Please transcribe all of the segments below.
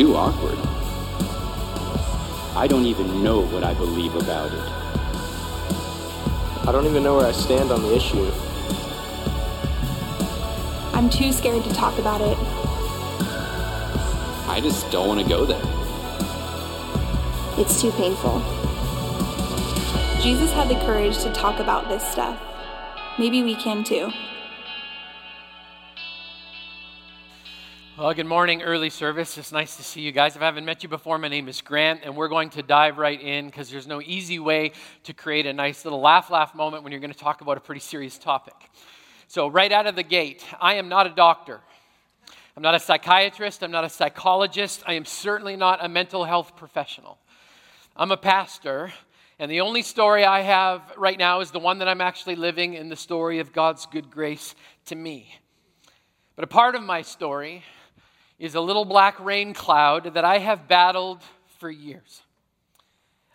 too awkward. I don't even know what I believe about it. I don't even know where I stand on the issue. I'm too scared to talk about it. I just don't want to go there. It's too painful. Jesus had the courage to talk about this stuff. Maybe we can too. Well, good morning, early service. It's nice to see you guys. If I haven't met you before, my name is Grant, and we're going to dive right in because there's no easy way to create a nice little laugh laugh moment when you're going to talk about a pretty serious topic. So, right out of the gate, I am not a doctor. I'm not a psychiatrist. I'm not a psychologist. I am certainly not a mental health professional. I'm a pastor, and the only story I have right now is the one that I'm actually living in the story of God's good grace to me. But a part of my story is a little black rain cloud that I have battled for years.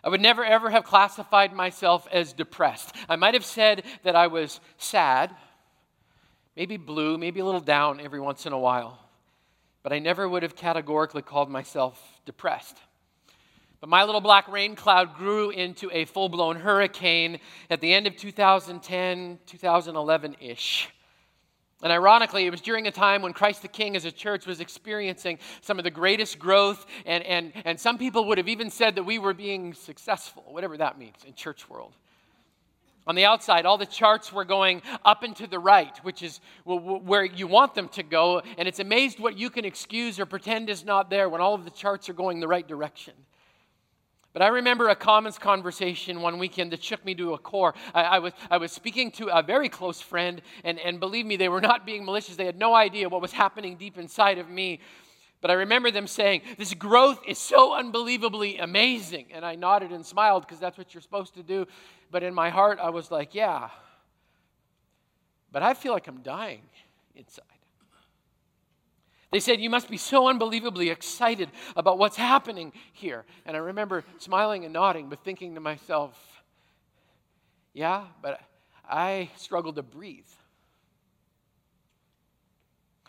I would never ever have classified myself as depressed. I might have said that I was sad, maybe blue, maybe a little down every once in a while, but I never would have categorically called myself depressed. But my little black rain cloud grew into a full blown hurricane at the end of 2010, 2011 ish. And ironically, it was during a time when Christ the King as a church was experiencing some of the greatest growth, and, and, and some people would have even said that we were being successful, whatever that means in church world. On the outside, all the charts were going up and to the right, which is where you want them to go, and it's amazed what you can excuse or pretend is not there when all of the charts are going the right direction. But I remember a Commons conversation one weekend that shook me to a core. I, I, was, I was speaking to a very close friend, and, and believe me, they were not being malicious. They had no idea what was happening deep inside of me. But I remember them saying, This growth is so unbelievably amazing. And I nodded and smiled because that's what you're supposed to do. But in my heart, I was like, Yeah. But I feel like I'm dying inside. They said, You must be so unbelievably excited about what's happening here. And I remember smiling and nodding, but thinking to myself, Yeah, but I struggle to breathe.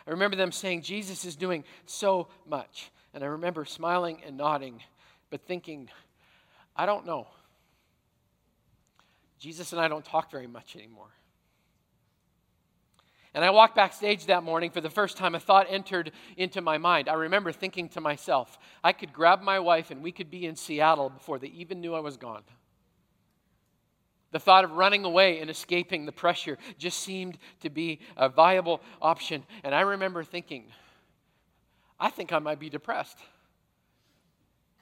I remember them saying, Jesus is doing so much. And I remember smiling and nodding, but thinking, I don't know. Jesus and I don't talk very much anymore. And I walked backstage that morning for the first time. A thought entered into my mind. I remember thinking to myself, I could grab my wife and we could be in Seattle before they even knew I was gone. The thought of running away and escaping the pressure just seemed to be a viable option. And I remember thinking, I think I might be depressed.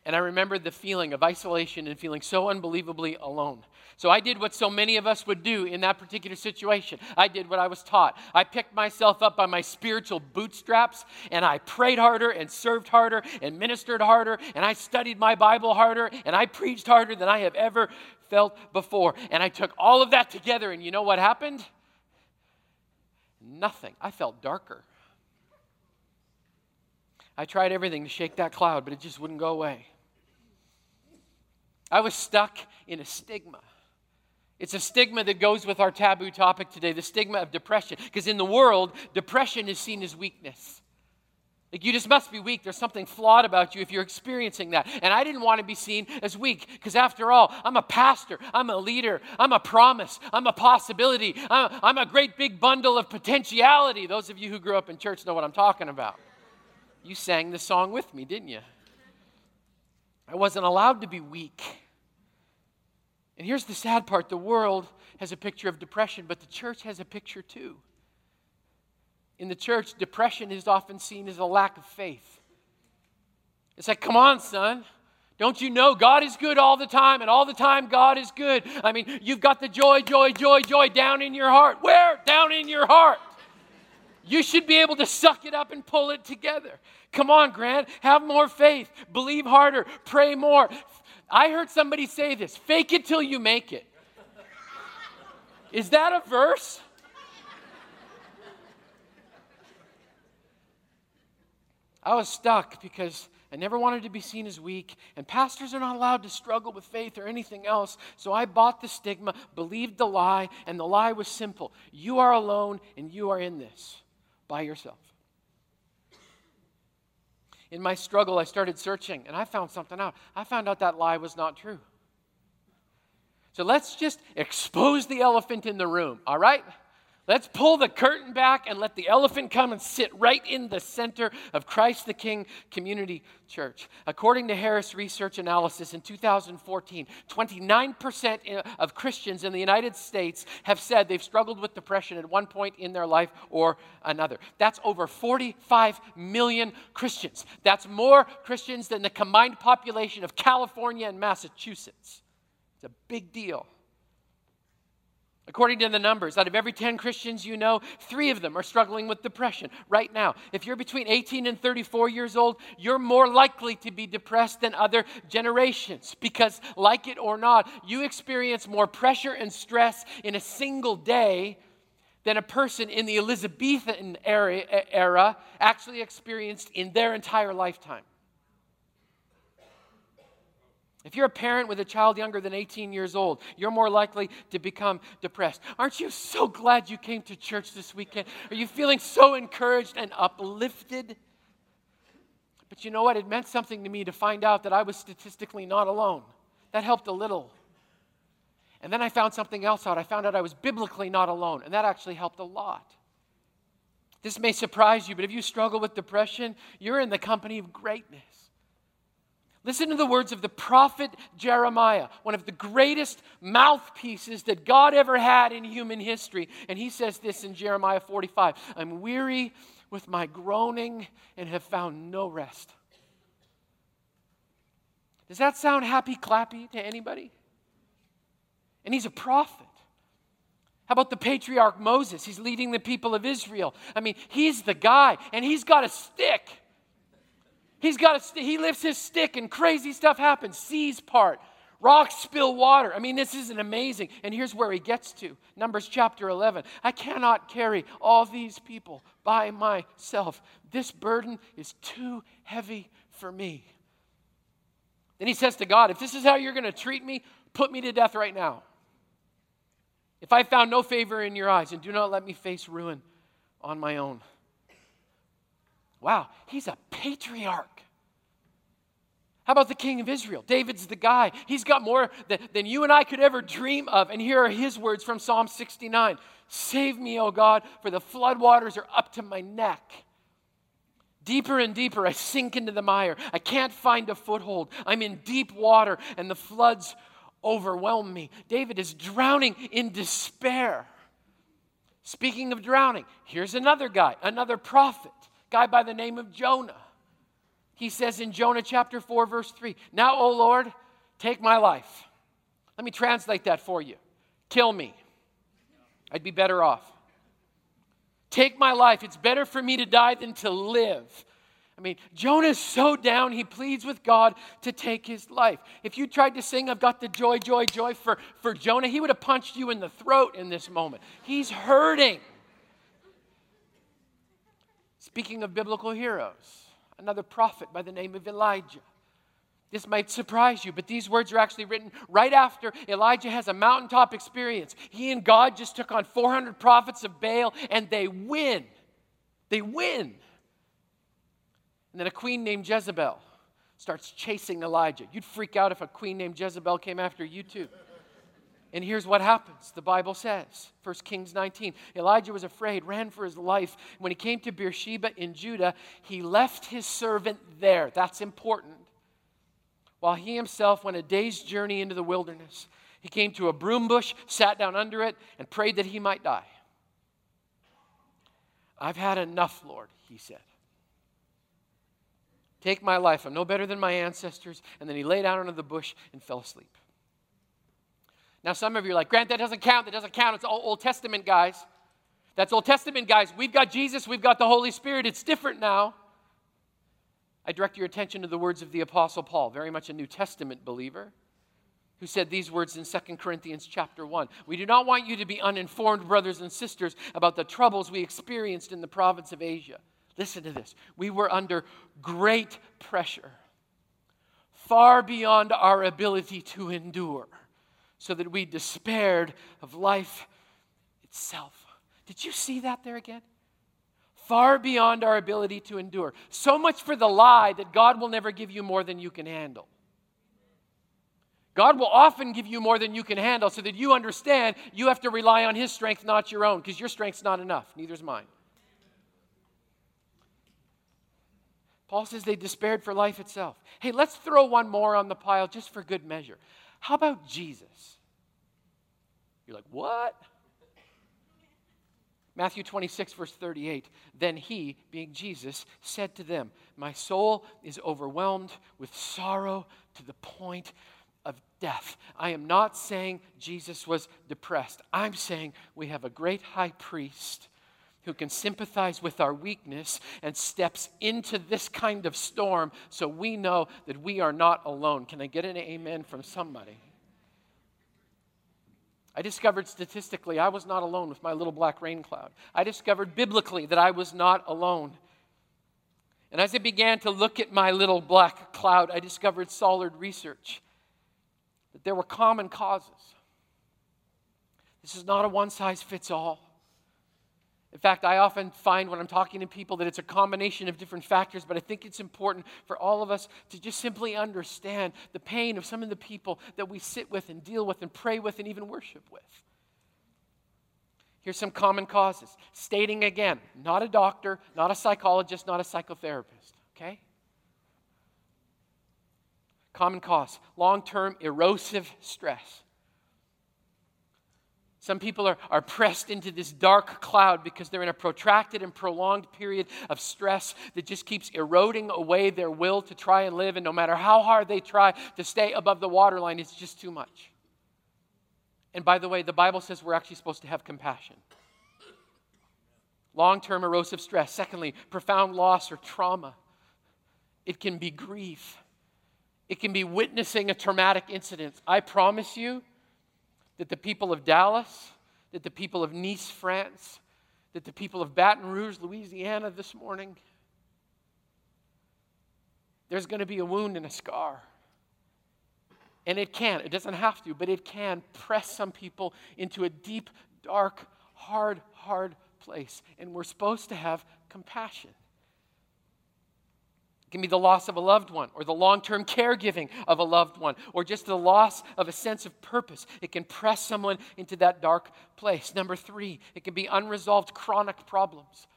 And I remembered the feeling of isolation and feeling so unbelievably alone. So I did what so many of us would do in that particular situation. I did what I was taught. I picked myself up by my spiritual bootstraps and I prayed harder and served harder and ministered harder and I studied my Bible harder and I preached harder than I have ever felt before. And I took all of that together and you know what happened? Nothing. I felt darker. I tried everything to shake that cloud, but it just wouldn't go away. I was stuck in a stigma. It's a stigma that goes with our taboo topic today the stigma of depression. Because in the world, depression is seen as weakness. Like you just must be weak. There's something flawed about you if you're experiencing that. And I didn't want to be seen as weak because, after all, I'm a pastor, I'm a leader, I'm a promise, I'm a possibility, I'm, I'm a great big bundle of potentiality. Those of you who grew up in church know what I'm talking about. You sang the song with me, didn't you? I wasn't allowed to be weak. And here's the sad part the world has a picture of depression, but the church has a picture too. In the church, depression is often seen as a lack of faith. It's like, come on, son. Don't you know God is good all the time, and all the time God is good? I mean, you've got the joy, joy, joy, joy down in your heart. Where? Down in your heart. You should be able to suck it up and pull it together. Come on, Grant. Have more faith. Believe harder. Pray more. I heard somebody say this fake it till you make it. Is that a verse? I was stuck because I never wanted to be seen as weak, and pastors are not allowed to struggle with faith or anything else. So I bought the stigma, believed the lie, and the lie was simple you are alone and you are in this by yourself. In my struggle, I started searching and I found something out. I found out that lie was not true. So let's just expose the elephant in the room, all right? Let's pull the curtain back and let the elephant come and sit right in the center of Christ the King Community Church. According to Harris Research Analysis in 2014, 29% of Christians in the United States have said they've struggled with depression at one point in their life or another. That's over 45 million Christians. That's more Christians than the combined population of California and Massachusetts. It's a big deal. According to the numbers, out of every 10 Christians you know, three of them are struggling with depression right now. If you're between 18 and 34 years old, you're more likely to be depressed than other generations because, like it or not, you experience more pressure and stress in a single day than a person in the Elizabethan era actually experienced in their entire lifetime. If you're a parent with a child younger than 18 years old, you're more likely to become depressed. Aren't you so glad you came to church this weekend? Are you feeling so encouraged and uplifted? But you know what? It meant something to me to find out that I was statistically not alone. That helped a little. And then I found something else out. I found out I was biblically not alone, and that actually helped a lot. This may surprise you, but if you struggle with depression, you're in the company of greatness. Listen to the words of the prophet Jeremiah, one of the greatest mouthpieces that God ever had in human history. And he says this in Jeremiah 45 I'm weary with my groaning and have found no rest. Does that sound happy clappy to anybody? And he's a prophet. How about the patriarch Moses? He's leading the people of Israel. I mean, he's the guy, and he's got a stick. He's got a, he lifts his stick and crazy stuff happens. Seas part, rocks spill water. I mean, this isn't amazing. And here's where he gets to Numbers chapter 11. I cannot carry all these people by myself. This burden is too heavy for me. Then he says to God, If this is how you're going to treat me, put me to death right now. If I found no favor in your eyes, and do not let me face ruin on my own. Wow, he's a patriarch. How about the king of Israel? David's the guy. He's got more than, than, you and I could ever dream of. And here are his words from Psalm 69 Save me, O God, for the floodwaters are up to my neck. Deeper and deeper, I sink into the mire. I can't find a foothold. I'm in deep water, and the floods overwhelm me. David is drowning in despair. Speaking of drowning, here's another guy, another prophet guy by the name of Jonah. He says in Jonah chapter 4, verse 3 Now, O Lord, take my life. Let me translate that for you. Kill me. I'd be better off. Take my life. It's better for me to die than to live. I mean, Jonah's so down, he pleads with God to take his life. If you tried to sing, I've got the joy, joy, joy for, for Jonah, he would have punched you in the throat in this moment. He's hurting. Speaking of biblical heroes, another prophet by the name of Elijah. This might surprise you, but these words are actually written right after Elijah has a mountaintop experience. He and God just took on 400 prophets of Baal, and they win. They win. And then a queen named Jezebel starts chasing Elijah. You'd freak out if a queen named Jezebel came after you, too. And here's what happens the Bible says, 1 Kings 19. Elijah was afraid, ran for his life. When he came to Beersheba in Judah, he left his servant there. That's important. While he himself went a day's journey into the wilderness, he came to a broom bush, sat down under it, and prayed that he might die. I've had enough, Lord, he said. Take my life. I'm no better than my ancestors. And then he lay down under the bush and fell asleep. Now, some of you are like, Grant, that doesn't count. That doesn't count. It's all Old Testament, guys. That's Old Testament, guys. We've got Jesus, we've got the Holy Spirit. It's different now. I direct your attention to the words of the Apostle Paul, very much a New Testament believer, who said these words in 2 Corinthians chapter 1. We do not want you to be uninformed, brothers and sisters, about the troubles we experienced in the province of Asia. Listen to this. We were under great pressure, far beyond our ability to endure so that we despaired of life itself. Did you see that there again? far beyond our ability to endure. So much for the lie that God will never give you more than you can handle. God will often give you more than you can handle so that you understand you have to rely on His strength, not your own, because your strength's not enough. Neither's mine. Paul says they despaired for life itself. Hey, let's throw one more on the pile just for good measure. How about Jesus? You're like, what? Matthew 26, verse 38. Then he, being Jesus, said to them, My soul is overwhelmed with sorrow to the point of death. I am not saying Jesus was depressed. I'm saying we have a great high priest who can sympathize with our weakness and steps into this kind of storm so we know that we are not alone. Can I get an amen from somebody? I discovered statistically I was not alone with my little black rain cloud. I discovered biblically that I was not alone. And as I began to look at my little black cloud, I discovered solid research that there were common causes. This is not a one size fits all. In fact, I often find when I'm talking to people that it's a combination of different factors, but I think it's important for all of us to just simply understand the pain of some of the people that we sit with and deal with and pray with and even worship with. Here's some common causes. Stating again, not a doctor, not a psychologist, not a psychotherapist, okay? Common cause long term erosive stress. Some people are, are pressed into this dark cloud because they're in a protracted and prolonged period of stress that just keeps eroding away their will to try and live. And no matter how hard they try to stay above the waterline, it's just too much. And by the way, the Bible says we're actually supposed to have compassion. Long term erosive stress. Secondly, profound loss or trauma. It can be grief, it can be witnessing a traumatic incident. I promise you that the people of Dallas, that the people of Nice, France, that the people of Baton Rouge, Louisiana this morning, there's going to be a wound and a scar. And it can, it doesn't have to, but it can press some people into a deep, dark, hard, hard place. And we're supposed to have compassion. It can be the loss of a loved one, or the long term caregiving of a loved one, or just the loss of a sense of purpose. It can press someone into that dark place. Number three, it can be unresolved chronic problems.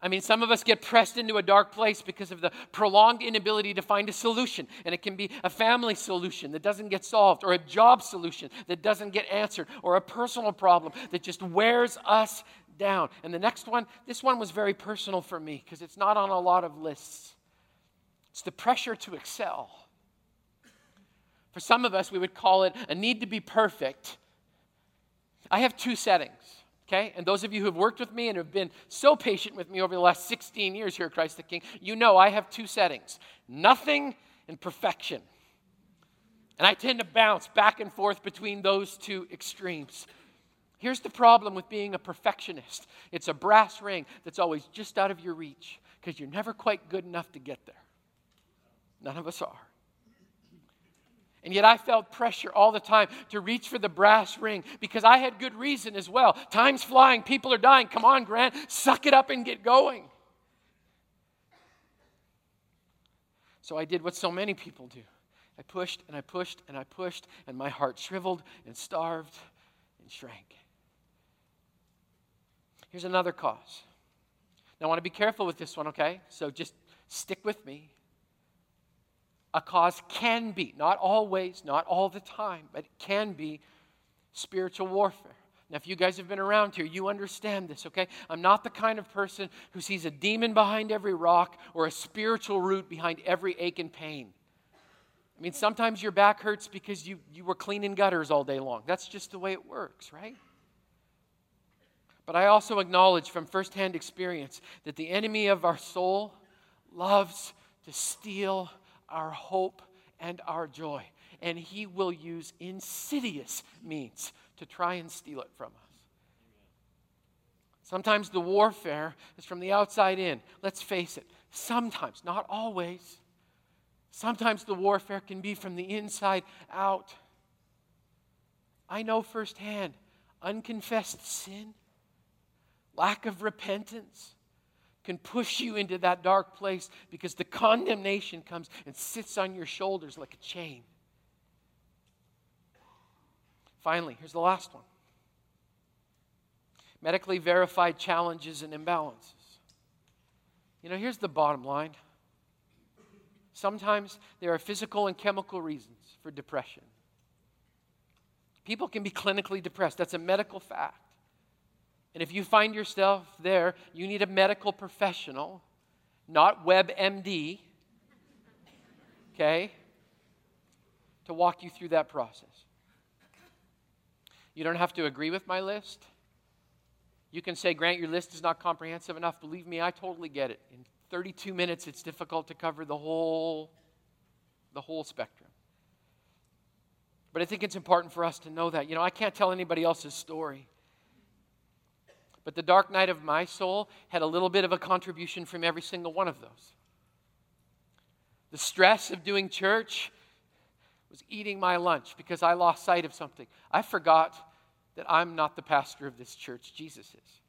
I mean, some of us get pressed into a dark place because of the prolonged inability to find a solution. And it can be a family solution that doesn't get solved, or a job solution that doesn't get answered, or a personal problem that just wears us down. And the next one, this one was very personal for me because it's not on a lot of lists. It's the pressure to excel. For some of us, we would call it a need to be perfect. I have two settings, okay? And those of you who have worked with me and have been so patient with me over the last 16 years here at Christ the King, you know I have two settings nothing and perfection. And I tend to bounce back and forth between those two extremes. Here's the problem with being a perfectionist it's a brass ring that's always just out of your reach because you're never quite good enough to get there. None of us are. And yet I felt pressure all the time to reach for the brass ring because I had good reason as well. Time's flying, people are dying. Come on, Grant, suck it up and get going. So I did what so many people do. I pushed and I pushed and I pushed, and my heart shriveled and starved and shrank. Here's another cause. Now, I want to be careful with this one, okay? So just stick with me. A cause can be, not always, not all the time, but it can be spiritual warfare. Now, if you guys have been around here, you understand this, okay? I'm not the kind of person who sees a demon behind every rock or a spiritual root behind every ache and pain. I mean, sometimes your back hurts because you, you were cleaning gutters all day long. That's just the way it works, right? But I also acknowledge from firsthand experience that the enemy of our soul loves to steal our hope and our joy. And he will use insidious means to try and steal it from us. Sometimes the warfare is from the outside in. Let's face it. Sometimes, not always. Sometimes the warfare can be from the inside out. I know firsthand unconfessed sin lack of repentance, can push you into that dark place because the condemnation comes and sits on your shoulders like a chain. Finally, here's the last one medically verified challenges and imbalances. You know, here's the bottom line. Sometimes there are physical and chemical reasons for depression. People can be clinically depressed. That's a medical fact. And if you find yourself there, you need a medical professional, not WebMD, okay, to walk you through that process. You don't have to agree with my list. You can say, Grant, your list is not comprehensive enough. Believe me, I totally get it. In 32 minutes, it's difficult to cover the whole, the whole spectrum. But I think it's important for us to know that. You know, I can't tell anybody else's story. But the dark night of my soul had a little bit of a contribution from every single one of those. The stress of doing church was eating my lunch because I lost sight of something. I forgot that I'm not the pastor of this church, Jesus is.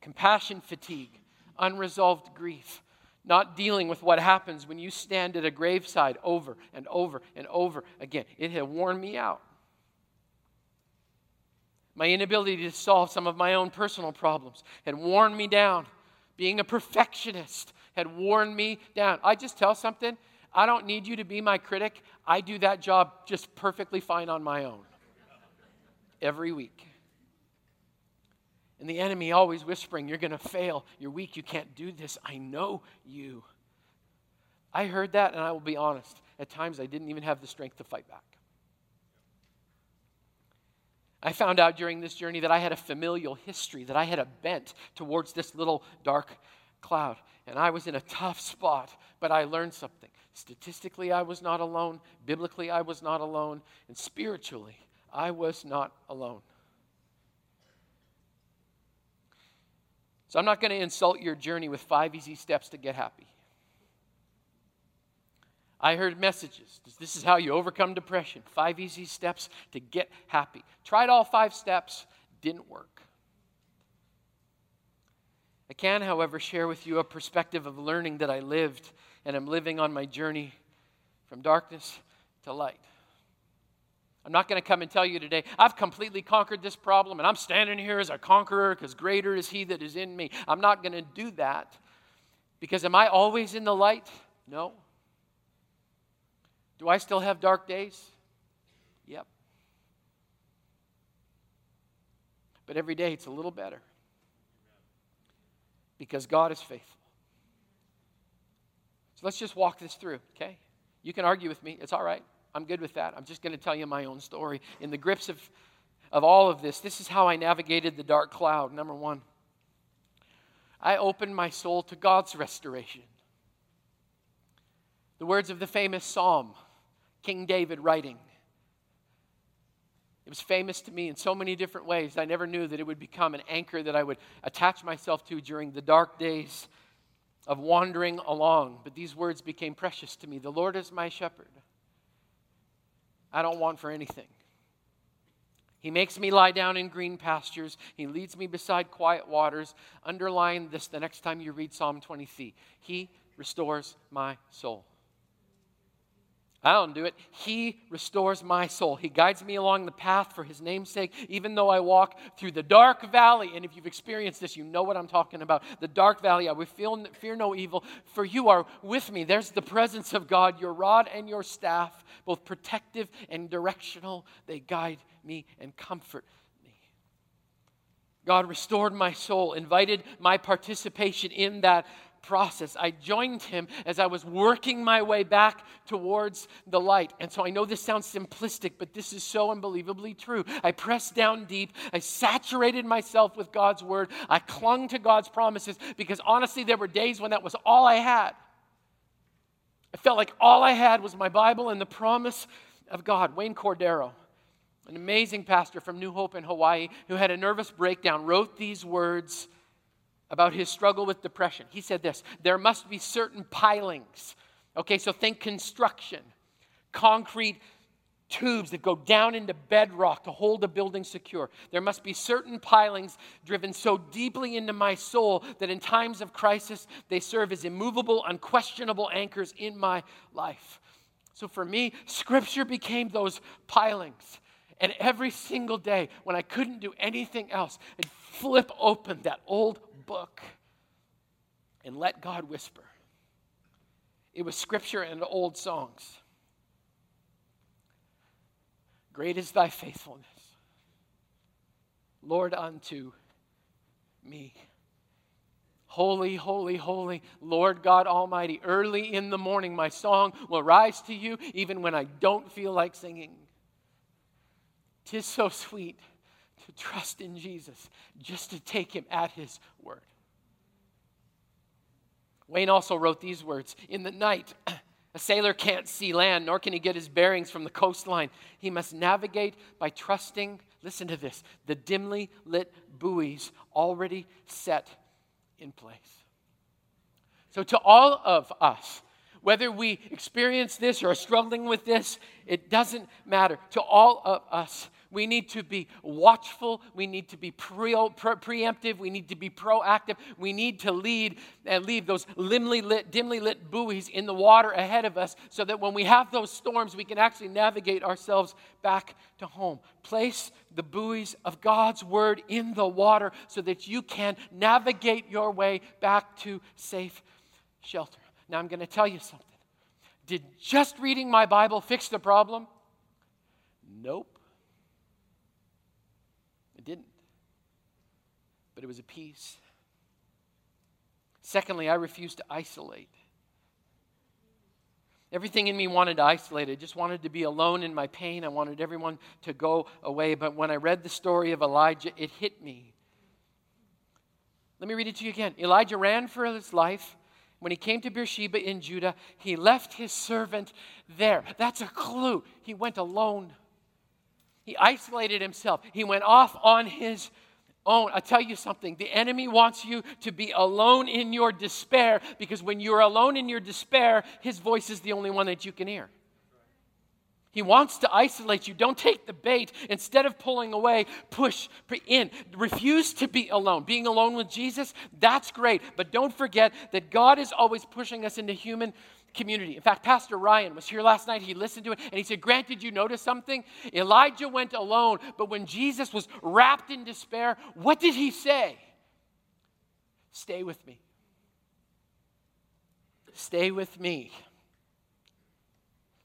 Compassion fatigue, unresolved grief, not dealing with what happens when you stand at a graveside over and over and over again. It had worn me out. My inability to solve some of my own personal problems had worn me down. Being a perfectionist had worn me down. I just tell something, I don't need you to be my critic. I do that job just perfectly fine on my own every week. And the enemy always whispering, You're going to fail. You're weak. You can't do this. I know you. I heard that, and I will be honest. At times, I didn't even have the strength to fight back. I found out during this journey that I had a familial history, that I had a bent towards this little dark cloud. And I was in a tough spot, but I learned something. Statistically, I was not alone. Biblically, I was not alone. And spiritually, I was not alone. So I'm not going to insult your journey with five easy steps to get happy. I heard messages. This is how you overcome depression. Five easy steps to get happy. Tried all five steps, didn't work. I can, however, share with you a perspective of learning that I lived and am living on my journey from darkness to light. I'm not going to come and tell you today, I've completely conquered this problem and I'm standing here as a conqueror because greater is He that is in me. I'm not going to do that because am I always in the light? No. Do I still have dark days? Yep. But every day it's a little better because God is faithful. So let's just walk this through, okay? You can argue with me, it's all right. I'm good with that. I'm just going to tell you my own story. In the grips of, of all of this, this is how I navigated the dark cloud. Number one, I opened my soul to God's restoration. The words of the famous psalm, King David writing. It was famous to me in so many different ways. I never knew that it would become an anchor that I would attach myself to during the dark days of wandering along. But these words became precious to me. The Lord is my shepherd. I don't want for anything. He makes me lie down in green pastures. He leads me beside quiet waters. Underline this the next time you read Psalm 23. He restores my soul. I don't do it. He restores my soul. He guides me along the path for his namesake, even though I walk through the dark valley. And if you've experienced this, you know what I'm talking about. The dark valley, I will feel, fear no evil, for you are with me. There's the presence of God, your rod and your staff, both protective and directional. They guide me and comfort me. God restored my soul, invited my participation in that process. I joined him as I was working my way back towards the light. And so I know this sounds simplistic, but this is so unbelievably true. I pressed down deep. I saturated myself with God's word. I clung to God's promises because honestly, there were days when that was all I had. I felt like all I had was my Bible and the promise of God. Wayne Cordeiro, an amazing pastor from New Hope in Hawaii, who had a nervous breakdown, wrote these words about his struggle with depression. He said this there must be certain pilings. Okay, so think construction, concrete tubes that go down into bedrock to hold a building secure. There must be certain pilings driven so deeply into my soul that in times of crisis, they serve as immovable, unquestionable anchors in my life. So for me, Scripture became those pilings. And every single day, when I couldn't do anything else, I'd flip open that old book and let God whisper. It was Scripture and old songs. Great is thy faithfulness, Lord, unto me. Holy, holy, holy, Lord God Almighty. Early in the morning, my song will rise to you, even when I don't feel like singing. Tis so sweet to trust in Jesus, just to take him at his word. Wayne also wrote these words In the night, a sailor can't see land, nor can he get his bearings from the coastline. He must navigate by trusting, listen to this, the dimly lit buoys already set in place. So, to all of us, whether we experience this or are struggling with this, it doesn't matter. To all of us, we need to be watchful. We need to be pre- pre- preemptive. We need to be proactive. We need to lead and leave those dimly lit, dimly lit buoys in the water ahead of us so that when we have those storms, we can actually navigate ourselves back to home. Place the buoys of God's word in the water so that you can navigate your way back to safe shelter. Now, I'm going to tell you something. Did just reading my Bible fix the problem? Nope. It didn't. But it was a piece. Secondly, I refused to isolate. Everything in me wanted to isolate. I just wanted to be alone in my pain. I wanted everyone to go away. But when I read the story of Elijah, it hit me. Let me read it to you again. Elijah ran for his life. When he came to Beersheba in Judah, he left his servant there. That's a clue. He went alone. He isolated himself. He went off on his own. I tell you something the enemy wants you to be alone in your despair because when you're alone in your despair, his voice is the only one that you can hear. He wants to isolate you. Don't take the bait. Instead of pulling away, push in. Refuse to be alone. Being alone with Jesus, that's great. But don't forget that God is always pushing us into human community. In fact, Pastor Ryan was here last night. He listened to it and he said, Grant, did you notice something? Elijah went alone, but when Jesus was wrapped in despair, what did he say? Stay with me. Stay with me.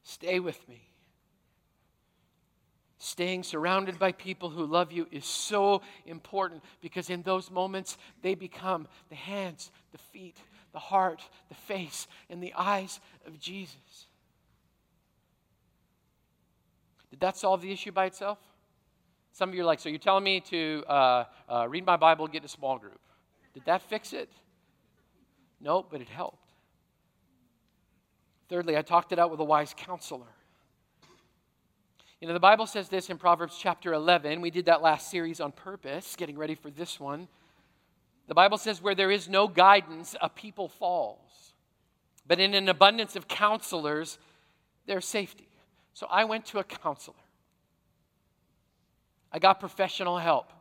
Stay with me. Staying surrounded by people who love you is so important because in those moments they become the hands, the feet, the heart, the face, and the eyes of Jesus. Did that solve the issue by itself? Some of you are like, so you're telling me to uh, uh, read my Bible, get in a small group. Did that fix it? No, but it helped. Thirdly, I talked it out with a wise counselor. You know, the Bible says this in Proverbs chapter 11. We did that last series on purpose, getting ready for this one. The Bible says, where there is no guidance, a people falls. But in an abundance of counselors, there's safety. So I went to a counselor. I got professional help.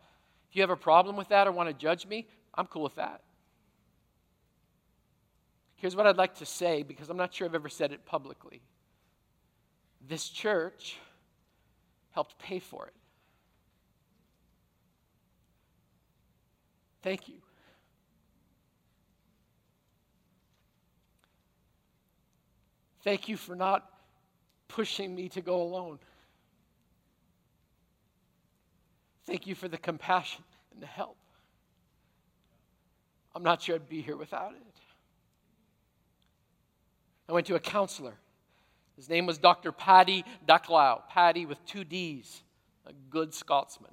If you have a problem with that or want to judge me, I'm cool with that. Here's what I'd like to say because I'm not sure I've ever said it publicly. This church helped pay for it. Thank you. Thank you for not pushing me to go alone. Thank you for the compassion and the help. I'm not sure I'd be here without it. I went to a counselor. His name was Dr. Paddy Ducklow, Paddy with two D's, a good Scotsman.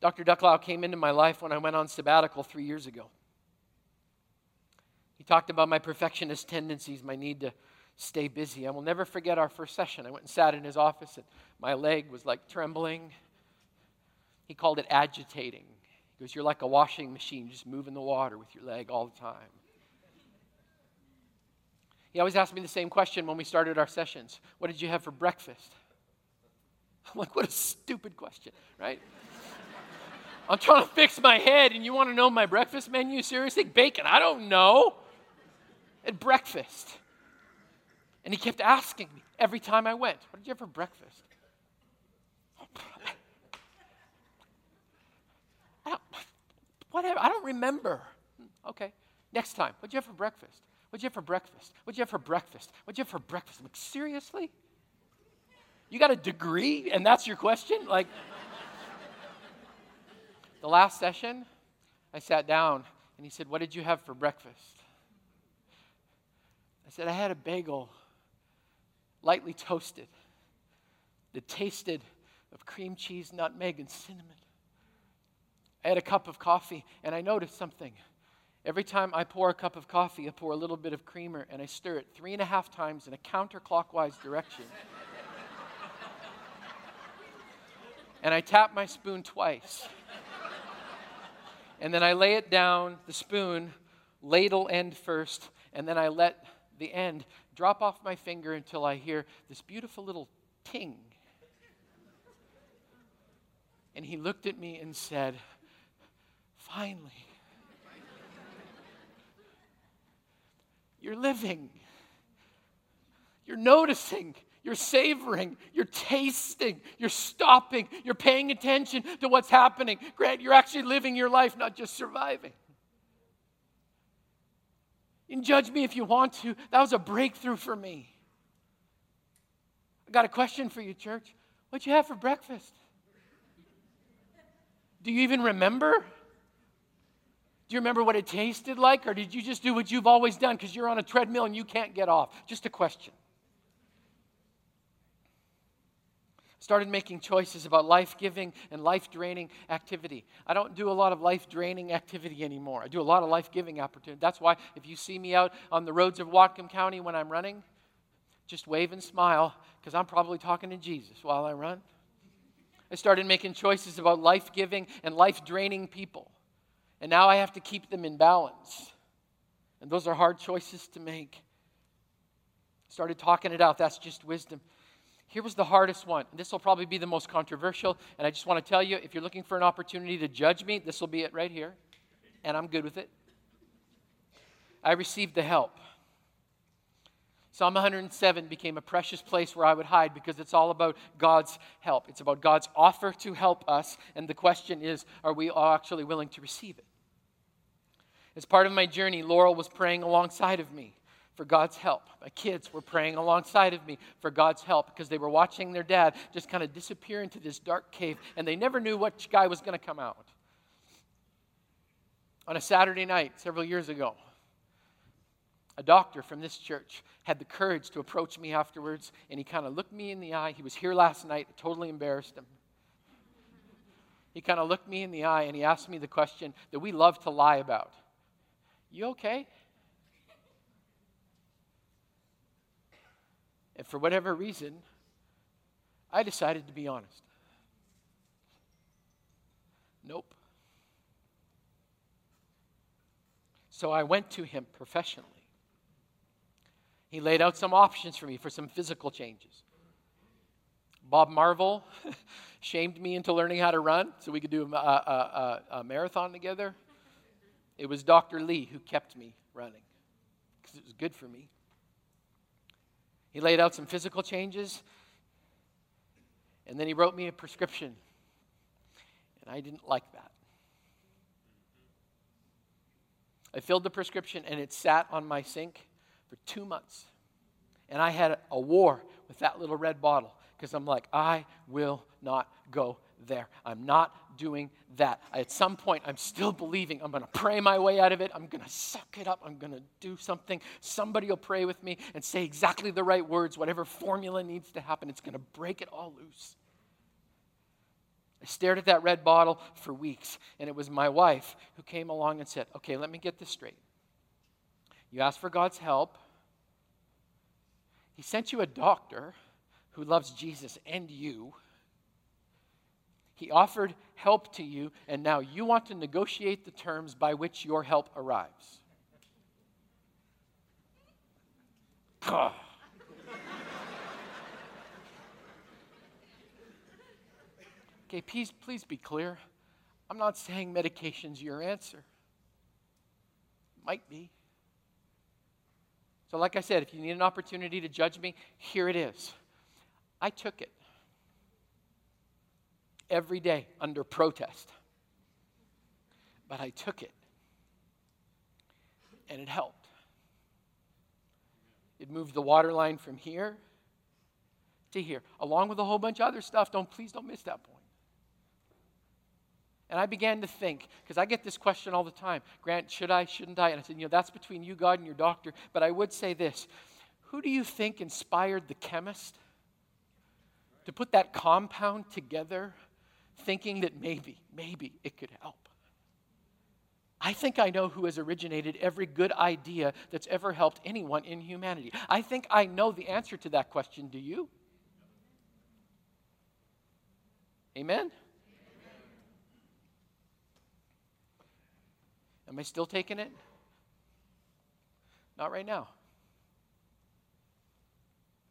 Dr. Ducklow came into my life when I went on sabbatical three years ago. Talked about my perfectionist tendencies, my need to stay busy. I will never forget our first session. I went and sat in his office, and my leg was like trembling. He called it agitating. He goes, You're like a washing machine, just moving the water with your leg all the time. He always asked me the same question when we started our sessions What did you have for breakfast? I'm like, What a stupid question, right? I'm trying to fix my head, and you want to know my breakfast menu? Seriously? Bacon? I don't know. At breakfast. And he kept asking me every time I went, What did you have for breakfast? I don't, whatever. I don't remember. Okay. Next time. What'd you have for breakfast? What'd you have for breakfast? What'd you have for breakfast? What'd you have for breakfast? Like, seriously? You got a degree and that's your question? Like, the last session, I sat down and he said, What did you have for breakfast? I said, I had a bagel, lightly toasted, that tasted of cream cheese, nutmeg, and cinnamon. I had a cup of coffee, and I noticed something. Every time I pour a cup of coffee, I pour a little bit of creamer and I stir it three and a half times in a counterclockwise direction. and I tap my spoon twice. And then I lay it down, the spoon, ladle end first, and then I let the end drop off my finger until I hear this beautiful little ting. And he looked at me and said, Finally. You're living. You're noticing. You're savoring. You're tasting. You're stopping. You're paying attention to what's happening. Grant, you're actually living your life, not just surviving. You can judge me if you want to. That was a breakthrough for me. I got a question for you, church. What'd you have for breakfast? Do you even remember? Do you remember what it tasted like, or did you just do what you've always done because you're on a treadmill and you can't get off? Just a question. Started making choices about life giving and life draining activity. I don't do a lot of life draining activity anymore. I do a lot of life giving opportunity. That's why if you see me out on the roads of Whatcom County when I'm running, just wave and smile because I'm probably talking to Jesus while I run. I started making choices about life giving and life draining people. And now I have to keep them in balance. And those are hard choices to make. Started talking it out. That's just wisdom. Here was the hardest one. This will probably be the most controversial. And I just want to tell you if you're looking for an opportunity to judge me, this will be it right here. And I'm good with it. I received the help. Psalm 107 became a precious place where I would hide because it's all about God's help. It's about God's offer to help us. And the question is are we actually willing to receive it? As part of my journey, Laurel was praying alongside of me for God's help. My kids were praying alongside of me for God's help because they were watching their dad just kind of disappear into this dark cave and they never knew which guy was going to come out. On a Saturday night several years ago, a doctor from this church had the courage to approach me afterwards and he kind of looked me in the eye. He was here last night, totally embarrassed him. He kind of looked me in the eye and he asked me the question that we love to lie about. You okay? And for whatever reason, I decided to be honest. Nope. So I went to him professionally. He laid out some options for me for some physical changes. Bob Marvel shamed me into learning how to run so we could do a, a, a, a marathon together. It was Dr. Lee who kept me running because it was good for me. He laid out some physical changes, and then he wrote me a prescription. And I didn't like that. I filled the prescription, and it sat on my sink for two months. And I had a war with that little red bottle because I'm like, I will not go there. I'm not doing that. At some point, I'm still believing I'm going to pray my way out of it. I'm going to suck it up. I'm going to do something. Somebody will pray with me and say exactly the right words, whatever formula needs to happen. It's going to break it all loose. I stared at that red bottle for weeks, and it was my wife who came along and said, Okay, let me get this straight. You asked for God's help. He sent you a doctor who loves Jesus and you. He offered help to you, and now you want to negotiate the terms by which your help arrives. okay, please, please be clear. I'm not saying medication's your answer. Might be. So, like I said, if you need an opportunity to judge me, here it is. I took it every day under protest. But I took it, and it helped. It moved the water line from here to here, along with a whole bunch of other stuff. Don't please don't miss that point. And I began to think, because I get this question all the time Grant, should I, shouldn't I? And I said, you know, that's between you, God, and your doctor. But I would say this Who do you think inspired the chemist to put that compound together, thinking that maybe, maybe it could help? I think I know who has originated every good idea that's ever helped anyone in humanity. I think I know the answer to that question. Do you? Amen? Am I still taking it? Not right now.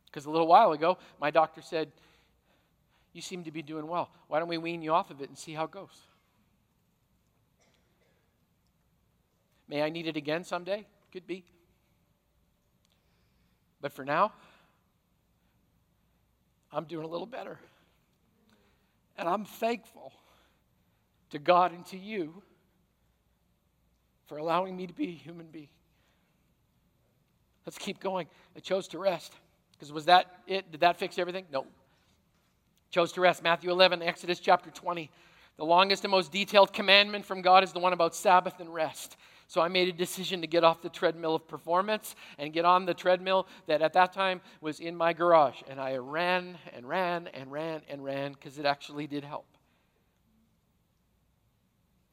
Because a little while ago, my doctor said, You seem to be doing well. Why don't we wean you off of it and see how it goes? May I need it again someday? Could be. But for now, I'm doing a little better. And I'm thankful to God and to you for allowing me to be a human being. Let's keep going. I chose to rest. Because was that it? Did that fix everything? No. Chose to rest. Matthew 11, Exodus chapter 20. The longest and most detailed commandment from God is the one about Sabbath and rest. So I made a decision to get off the treadmill of performance and get on the treadmill that at that time was in my garage. And I ran and ran and ran and ran because it actually did help.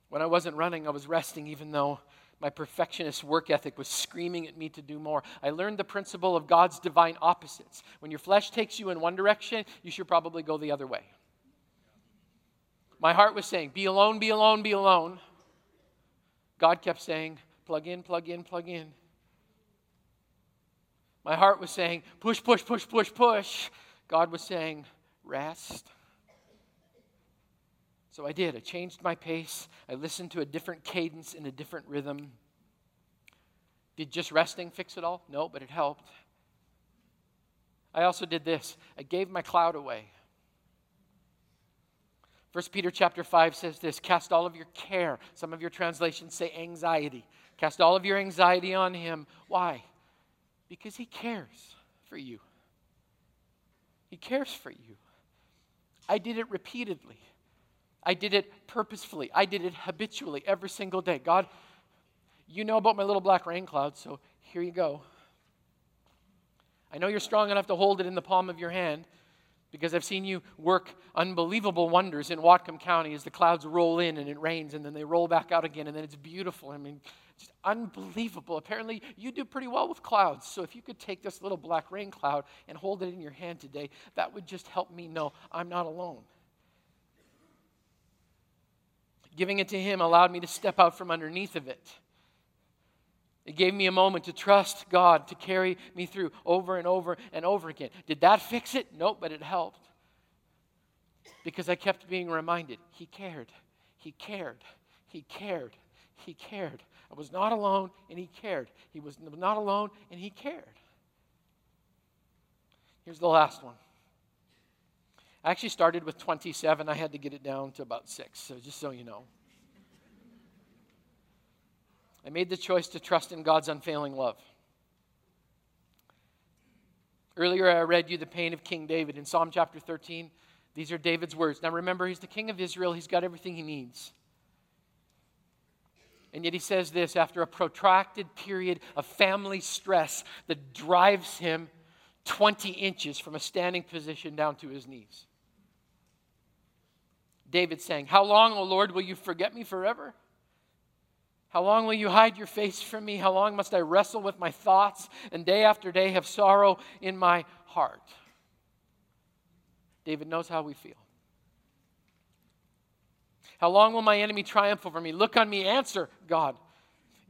When I wasn't running, I was resting, even though my perfectionist work ethic was screaming at me to do more. I learned the principle of God's divine opposites. When your flesh takes you in one direction, you should probably go the other way. My heart was saying, Be alone, be alone, be alone. God kept saying, Plug in, plug in, plug in. My heart was saying, Push, push, push, push, push. God was saying, Rest. So I did. I changed my pace. I listened to a different cadence in a different rhythm. Did just resting fix it all? No, but it helped. I also did this. I gave my cloud away. 1 Peter chapter 5 says this cast all of your care. Some of your translations say anxiety. Cast all of your anxiety on him. Why? Because he cares for you. He cares for you. I did it repeatedly. I did it purposefully. I did it habitually every single day. God, you know about my little black rain cloud, so here you go. I know you're strong enough to hold it in the palm of your hand because I've seen you work unbelievable wonders in Whatcom County as the clouds roll in and it rains and then they roll back out again and then it's beautiful. I mean, just unbelievable. Apparently, you do pretty well with clouds. So if you could take this little black rain cloud and hold it in your hand today, that would just help me know I'm not alone. Giving it to Him allowed me to step out from underneath of it. It gave me a moment to trust God to carry me through over and over and over again. Did that fix it? Nope, but it helped. Because I kept being reminded He cared. He cared. He cared. He cared. I was not alone and He cared. He was not alone and He cared. Here's the last one. I actually started with 27. I had to get it down to about six, so just so you know. I made the choice to trust in God's unfailing love. Earlier, I read you the pain of King David in Psalm chapter 13. These are David's words. Now, remember, he's the king of Israel, he's got everything he needs. And yet, he says this after a protracted period of family stress that drives him 20 inches from a standing position down to his knees. David saying, How long, O Lord, will you forget me forever? How long will you hide your face from me? How long must I wrestle with my thoughts and day after day have sorrow in my heart? David knows how we feel. How long will my enemy triumph over me? Look on me, answer, God.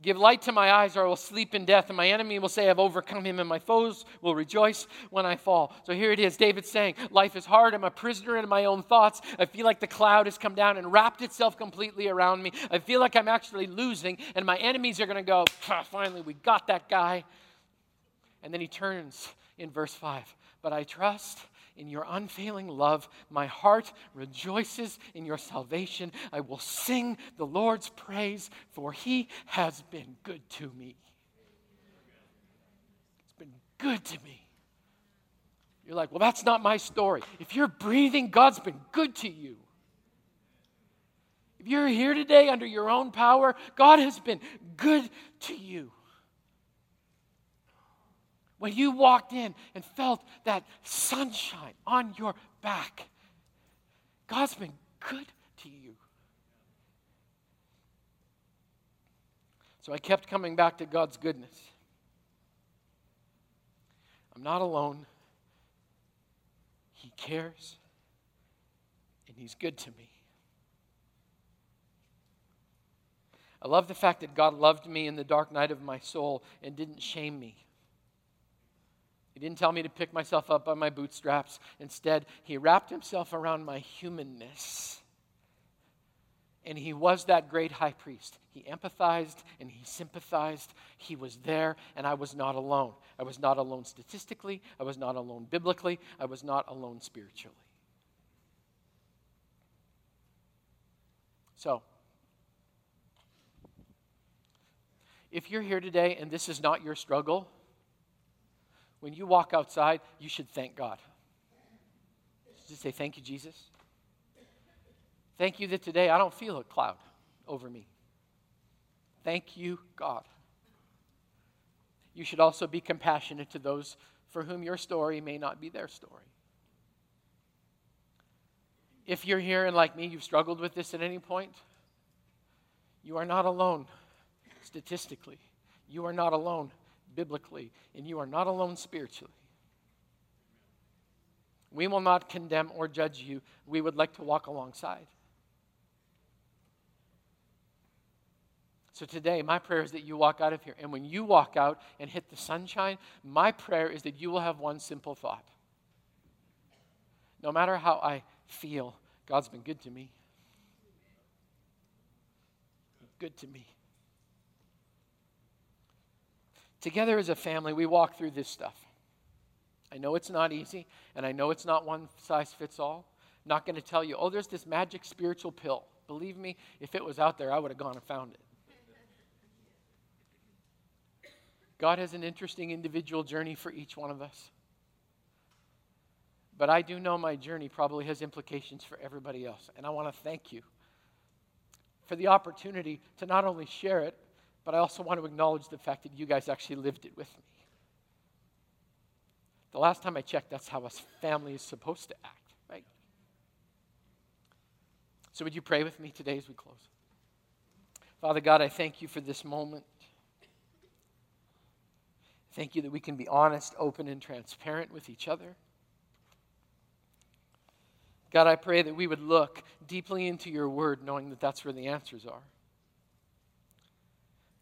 Give light to my eyes, or I will sleep in death, and my enemy will say, I've overcome him, and my foes will rejoice when I fall. So here it is David saying, Life is hard. I'm a prisoner in my own thoughts. I feel like the cloud has come down and wrapped itself completely around me. I feel like I'm actually losing, and my enemies are going to go, Finally, we got that guy. And then he turns in verse 5 But I trust in your unfailing love. My heart rejoices in your salvation. I will sing the Lord's praise, for he has been good to me. It's been good to me. You're like, well, that's not my story. If you're breathing, God's been good to you. If you're here today under your own power, God has been good to you. When you walked in and felt that sunshine on your back, God's been good to you. So I kept coming back to God's goodness. I'm not alone. He cares, and He's good to me. I love the fact that God loved me in the dark night of my soul and didn't shame me. He didn't tell me to pick myself up by my bootstraps. Instead, he wrapped himself around my humanness. And he was that great high priest. He empathized and he sympathized. He was there, and I was not alone. I was not alone statistically. I was not alone biblically. I was not alone spiritually. So, if you're here today and this is not your struggle, when you walk outside, you should thank God. Just say, Thank you, Jesus. Thank you that today I don't feel a cloud over me. Thank you, God. You should also be compassionate to those for whom your story may not be their story. If you're here and, like me, you've struggled with this at any point, you are not alone statistically. You are not alone biblically, and you are not alone spiritually. We will not condemn or judge you. We would like to walk alongside. So today, my prayer is that you walk out of here. And when you walk out and hit the sunshine, my prayer is that you will have one simple thought. No matter how I feel, God's been good to me. Good to me. Together as a family, we walk through this stuff. I know it's not easy, and I know it's not one size fits all. I'm not going to tell you, oh, there's this magic spiritual pill. Believe me, if it was out there, I would have gone and found it. God has an interesting individual journey for each one of us. But I do know my journey probably has implications for everybody else. And I want to thank you for the opportunity to not only share it, but I also want to acknowledge the fact that you guys actually lived it with me. The last time I checked, that's how a family is supposed to act, right? So, would you pray with me today as we close? Father God, I thank you for this moment. Thank you that we can be honest, open, and transparent with each other. God, I pray that we would look deeply into your word, knowing that that's where the answers are.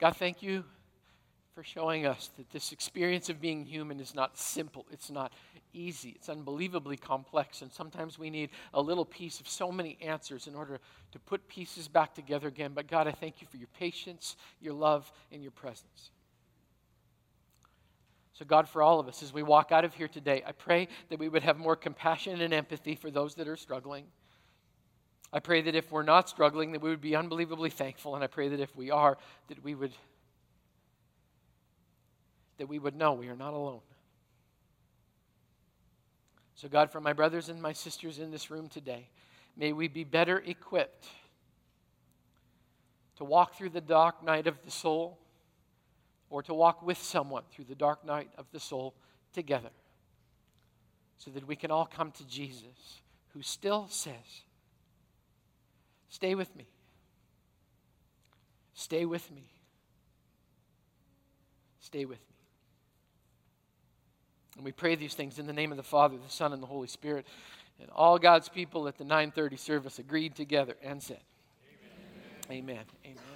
God, thank you for showing us that this experience of being human is not simple, it's not easy, it's unbelievably complex, and sometimes we need a little piece of so many answers in order to put pieces back together again. But God, I thank you for your patience, your love, and your presence. So, God, for all of us, as we walk out of here today, I pray that we would have more compassion and empathy for those that are struggling. I pray that if we're not struggling, that we would be unbelievably thankful. And I pray that if we are, that we would that we would know we are not alone. So, God, for my brothers and my sisters in this room today, may we be better equipped to walk through the dark night of the soul or to walk with someone through the dark night of the soul together so that we can all come to Jesus, who still says, Stay with me. Stay with me. Stay with me. And we pray these things in the name of the Father, the Son, and the Holy Spirit. And all God's people at the 930 service agreed together and said, Amen. Amen. Amen.